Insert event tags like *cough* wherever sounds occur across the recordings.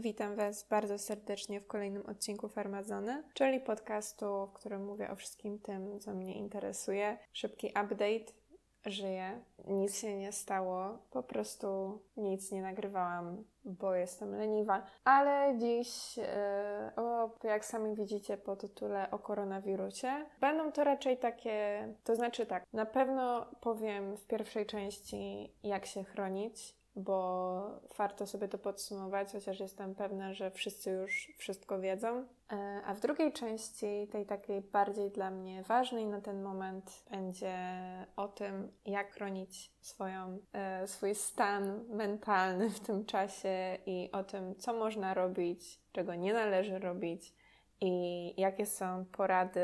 Witam Was bardzo serdecznie w kolejnym odcinku Farmazony, czyli podcastu, w którym mówię o wszystkim tym, co mnie interesuje. Szybki update. Żyję, nic się nie stało, po prostu nic nie nagrywałam, bo jestem leniwa. Ale dziś, yy, o, jak sami widzicie po tytule o koronawirusie, będą to raczej takie, to znaczy tak, na pewno powiem w pierwszej części, jak się chronić, bo warto sobie to podsumować, chociaż jestem pewna, że wszyscy już wszystko wiedzą. E, a w drugiej części, tej takiej bardziej dla mnie ważnej na ten moment, będzie o tym, jak chronić swoją, e, swój stan mentalny w tym czasie i o tym, co można robić, czego nie należy robić i jakie są porady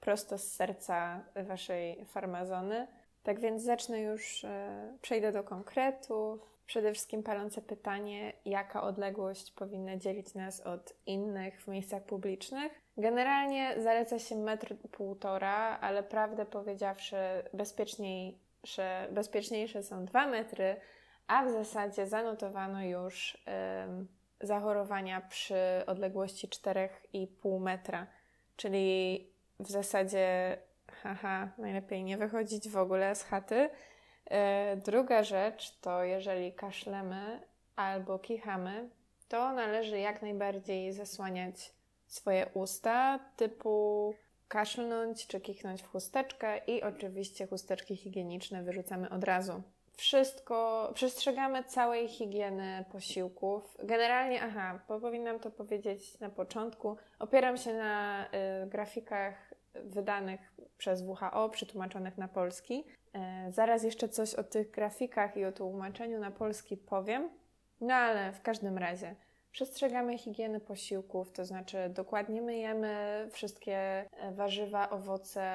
prosto z serca Waszej farmazony. Tak więc zacznę już, e, przejdę do konkretów Przede wszystkim palące pytanie, jaka odległość powinna dzielić nas od innych w miejscach publicznych. Generalnie zaleca się metr półtora, ale prawdę powiedziawszy, bezpieczniejsze, bezpieczniejsze są dwa metry, a w zasadzie zanotowano już ym, zachorowania przy odległości 4,5 metra, czyli w zasadzie, haha, najlepiej nie wychodzić w ogóle z chaty. E, druga rzecz to jeżeli kaszlemy albo kichamy, to należy jak najbardziej zasłaniać swoje usta, typu kaszlnąć czy kichnąć w chusteczkę i oczywiście chusteczki higieniczne wyrzucamy od razu. Wszystko, przestrzegamy całej higieny posiłków. Generalnie, aha, bo powinnam to powiedzieć na początku, opieram się na y, grafikach wydanych przez WHO, przetłumaczonych na polski. E, zaraz jeszcze coś o tych grafikach i o tłumaczeniu na polski powiem. No ale w każdym razie przestrzegamy higieny posiłków, to znaczy dokładnie myjemy wszystkie e, warzywa, owoce,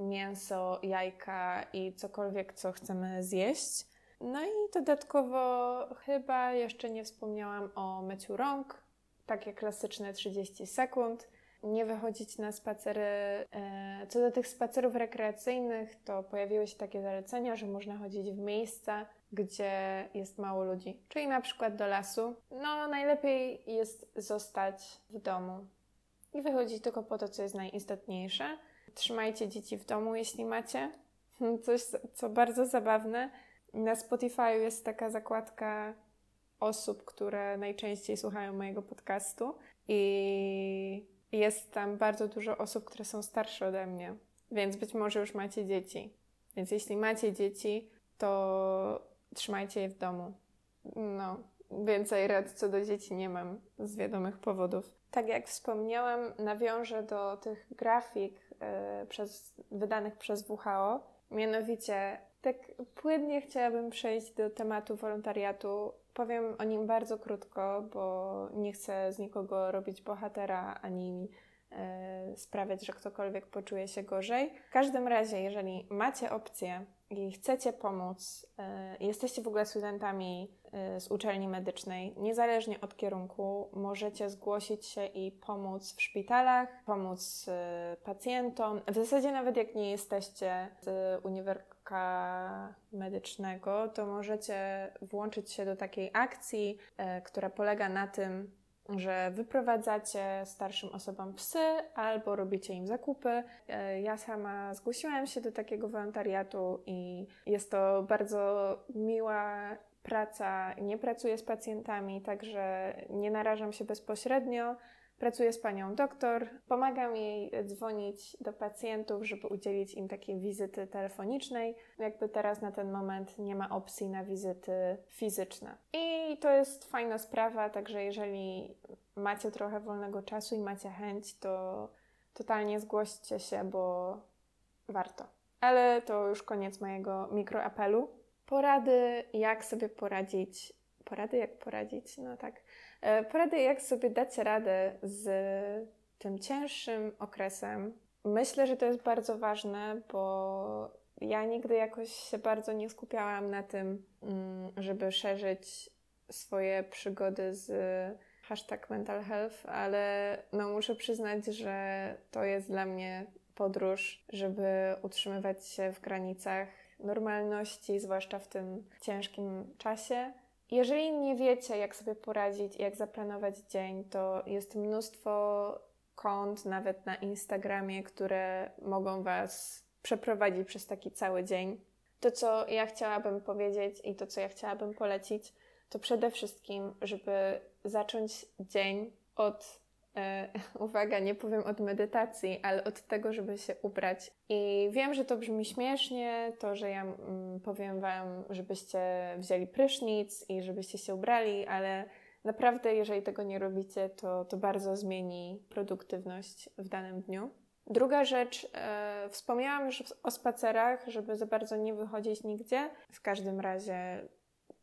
mięso, jajka i cokolwiek, co chcemy zjeść. No i dodatkowo chyba jeszcze nie wspomniałam o myciu rąk, takie klasyczne 30 sekund nie wychodzić na spacery. E, co do tych spacerów rekreacyjnych, to pojawiły się takie zalecenia, że można chodzić w miejsca, gdzie jest mało ludzi, czyli na przykład do lasu. No, najlepiej jest zostać w domu i wychodzić tylko po to, co jest najistotniejsze. Trzymajcie dzieci w domu, jeśli macie. *laughs* Coś, co bardzo zabawne. Na Spotify jest taka zakładka osób, które najczęściej słuchają mojego podcastu i jest tam bardzo dużo osób, które są starsze ode mnie, więc być może już macie dzieci. Więc jeśli macie dzieci, to trzymajcie je w domu. No, więcej rad co do dzieci nie mam z wiadomych powodów. Tak jak wspomniałam, nawiążę do tych grafik yy, przez, wydanych przez WHO. Mianowicie, tak płynnie chciałabym przejść do tematu wolontariatu Powiem o nim bardzo krótko, bo nie chcę z nikogo robić bohatera ani e, sprawiać, że ktokolwiek poczuje się gorzej. W każdym razie, jeżeli macie opcję i chcecie pomóc, e, jesteście w ogóle studentami e, z uczelni medycznej, niezależnie od kierunku, możecie zgłosić się i pomóc w szpitalach, pomóc e, pacjentom. W zasadzie, nawet jak nie jesteście z uniwersytetu, medycznego, to możecie włączyć się do takiej akcji, e, która polega na tym, że wyprowadzacie starszym osobom psy albo robicie im zakupy. E, ja sama zgłosiłam się do takiego wolontariatu i jest to bardzo miła praca. Nie pracuję z pacjentami, także nie narażam się bezpośrednio Pracuję z panią doktor, pomagam jej dzwonić do pacjentów, żeby udzielić im takiej wizyty telefonicznej. Jakby teraz na ten moment nie ma opcji na wizyty fizyczne. I to jest fajna sprawa, także jeżeli macie trochę wolnego czasu i macie chęć, to totalnie zgłoście się, bo warto. Ale to już koniec mojego mikroapelu. Porady, jak sobie poradzić. Porady, jak poradzić? No tak porady, jak sobie dać radę z tym cięższym okresem. Myślę, że to jest bardzo ważne, bo ja nigdy jakoś się bardzo nie skupiałam na tym, mm, żeby szerzyć swoje przygody z hashtag mental health, ale no muszę przyznać, że to jest dla mnie podróż, żeby utrzymywać się w granicach normalności, zwłaszcza w tym ciężkim czasie jeżeli nie wiecie, jak sobie poradzić jak zaplanować dzień, to jest mnóstwo kont, nawet na Instagramie, które mogą Was przeprowadzić przez taki cały dzień. To, co ja chciałabym powiedzieć i to, co ja chciałabym polecić, to przede wszystkim, żeby zacząć dzień od, *laughs* uwaga, nie powiem od medytacji, ale od tego, żeby się ubrać. I wiem, że to brzmi śmiesznie, to, że ja mm, powiem Wam, żebyście wzięli prysznic i żebyście się ubrali, ale naprawdę, jeżeli tego nie robicie, to, to bardzo zmieni produktywność w danym dniu. Druga rzecz, e, wspomniałam już o spacerach, żeby za bardzo nie wychodzić nigdzie. W każdym razie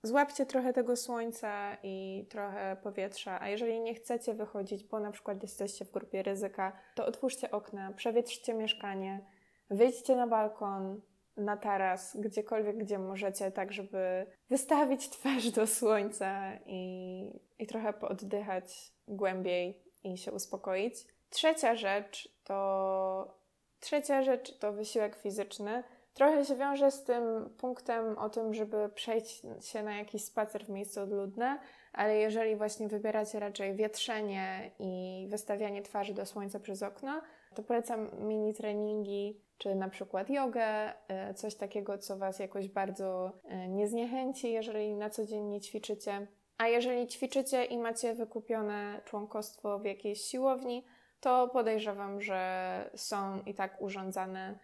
złapcie trochę tego słońca i trochę powietrza, a jeżeli nie chcecie wychodzić, bo na przykład jesteście w grupie ryzyka, to otwórzcie okna, przewietrzcie mieszkanie, wyjdźcie na balkon, na taras, gdziekolwiek, gdzie możecie, tak żeby wystawić twarz do słońca i, i trochę pooddychać głębiej i się uspokoić. Trzecia rzecz to trzecia rzecz to wysiłek fizyczny. Trochę się wiąże z tym punktem o tym, żeby przejść się na jakiś spacer w miejscu odludne, ale jeżeli właśnie wybieracie raczej wietrzenie i wystawianie twarzy do słońca przez okno, to polecam mini treningi, czy na przykład jogę, e, coś takiego, co Was jakoś bardzo e, nie zniechęci, jeżeli na co dzień nie ćwiczycie. A jeżeli ćwiczycie i macie wykupione członkostwo w jakiejś siłowni, to podejrzewam, że są i tak urządzane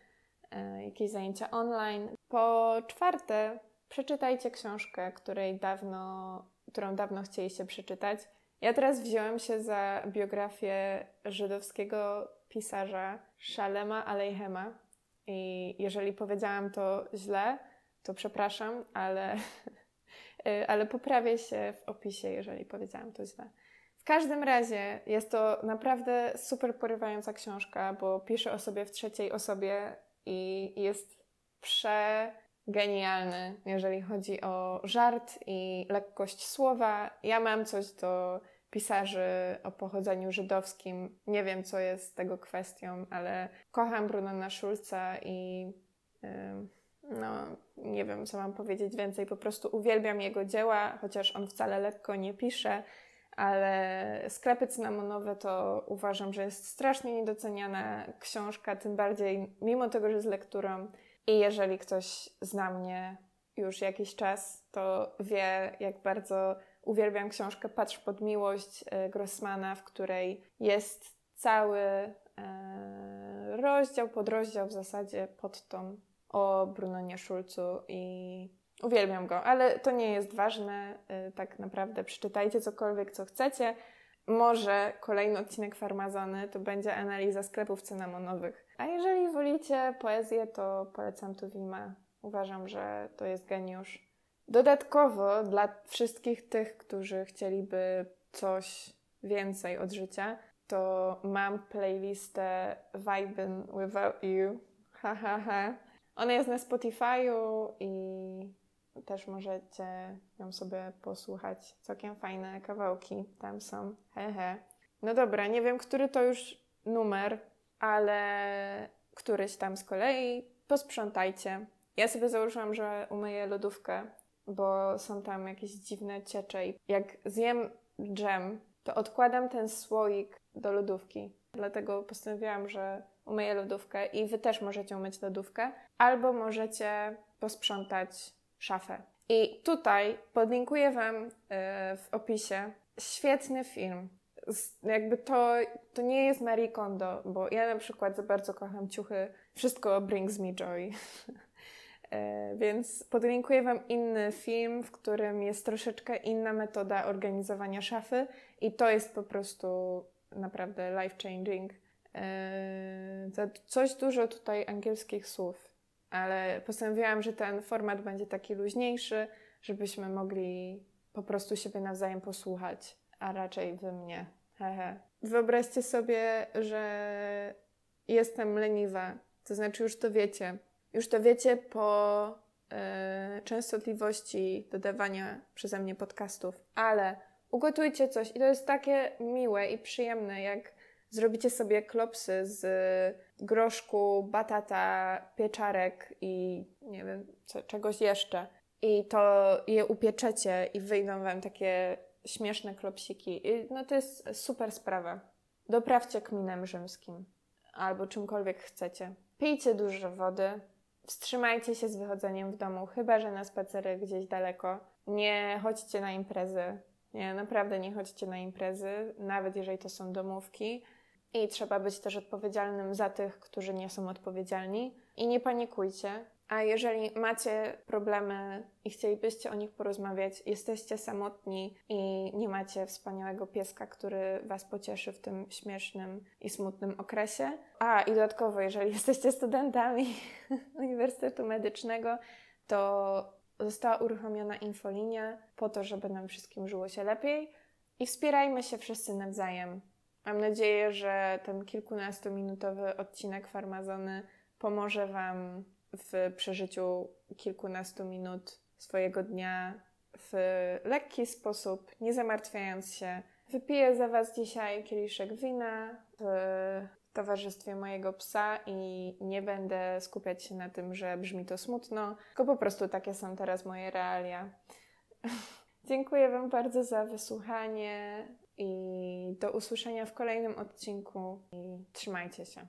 jakieś zajęcia online. Po czwarte, przeczytajcie książkę, której dawno, którą dawno chcieliście przeczytać. Ja teraz wziąłem się za biografię żydowskiego pisarza Shalema Alejhema. I jeżeli powiedziałam to źle, to przepraszam, ale, y, *laughs* ale poprawię się w opisie, jeżeli powiedziałam to źle. W każdym razie jest to naprawdę super porywająca książka, bo pisze o sobie w trzeciej osobie i jest przegenialny, jeżeli chodzi o żart i lekkość słowa. Ja mam coś do pisarzy o pochodzeniu żydowskim. Nie wiem, co jest tego kwestią, ale kocham Brunona Schulza i yy, no, nie wiem, co mam powiedzieć więcej. Po prostu uwielbiam jego dzieła, chociaż on wcale lekko nie pisze, ale sklepy cynamonowe to uważam, że jest strasznie niedoceniana książka, tym bardziej mimo tego, że z lekturą. I jeżeli ktoś zna mnie już jakiś czas, to wie, jak bardzo Uwielbiam książkę Patrz pod miłość e, Grossmana, w której jest cały e, rozdział, podrozdział w zasadzie pod tą o Brunonie Szulcu i uwielbiam go, ale to nie jest ważne. E, tak naprawdę przeczytajcie cokolwiek, co chcecie. Może kolejny odcinek Farmazony to będzie analiza sklepów cynamonowych. A jeżeli wolicie poezję, to polecam Tuwima. Uważam, że to jest geniusz. Dodatkowo dla wszystkich tych, którzy chcieliby coś więcej od życia, to mam playlistę Vibin Without You. Ha, ha, ha. Ona jest na Spotify'u i też możecie ją sobie posłuchać. Całkiem fajne kawałki tam są. He, he. No dobra, nie wiem, który to już numer, ale któryś tam z kolei. Posprzątajcie. Ja sobie założyłam, że umyję lodówkę bo są tam jakieś dziwne ciecze i jak zjem dżem, to odkładam ten słoik do lodówki. Dlatego postanowiłam, że umyję lodówkę i wy też możecie umyć lodówkę, albo możecie posprzątać szafę. I tutaj podlinkuję wam yy, w opisie świetny film. Jakby to, to nie jest Marie Kondo, bo ja na przykład za bardzo kocham ciuchy. Wszystko brings me joy. *laughs* E, więc podlinkuję Wam inny film, w którym jest troszeczkę inna metoda organizowania szafy i to jest po prostu naprawdę life changing. E, coś dużo tutaj angielskich słów, ale postanowiłam, że ten format będzie taki luźniejszy, żebyśmy mogli po prostu siebie nawzajem posłuchać, a raczej Wy mnie. Hehe. Wyobraźcie sobie, że jestem leniwa, to znaczy już to wiecie już to wiecie po e, częstotliwości dodawania przeze mnie podcastów, ale ugotujcie coś i to jest takie miłe i przyjemne, jak zrobicie sobie klopsy z groszku, batata, pieczarek i nie wiem, co, czegoś jeszcze. i to je upieczecie i wyjdą Wam takie śmieszne klopsiki. I no to jest super sprawa. Doprawcie kminem rzymskim albo czymkolwiek chcecie. Pijcie dużo wody, wstrzymajcie się z wychodzeniem w domu, chyba że na spacery gdzieś daleko. Nie chodźcie na imprezy. Nie, naprawdę nie chodźcie na imprezy, nawet jeżeli to są domówki. I trzeba być też odpowiedzialnym za tych, którzy nie są odpowiedzialni. I nie panikujcie. A jeżeli macie problemy i chcielibyście o nich porozmawiać, jesteście samotni i nie macie wspaniałego pieska, który Was pocieszy w tym śmiesznym i smutnym okresie. A i dodatkowo, jeżeli *laughs* jesteście studentami *laughs* Uniwersytetu Medycznego, to została uruchomiona infolinia po to, żeby nam wszystkim żyło się lepiej i wspierajmy się wszyscy nawzajem. Mam nadzieję, że ten kilkunastominutowy odcinek Farmazony pomoże Wam w przeżyciu kilkunastu minut swojego dnia w lekki sposób, nie zamartwiając się. Wypiję za Was dzisiaj kieliszek wina w towarzystwie mojego psa i nie będę skupiać się na tym, że brzmi to smutno, tylko po prostu takie są teraz moje realia. *laughs* Dziękuję Wam bardzo za wysłuchanie i do usłyszenia w kolejnym odcinku i trzymajcie się.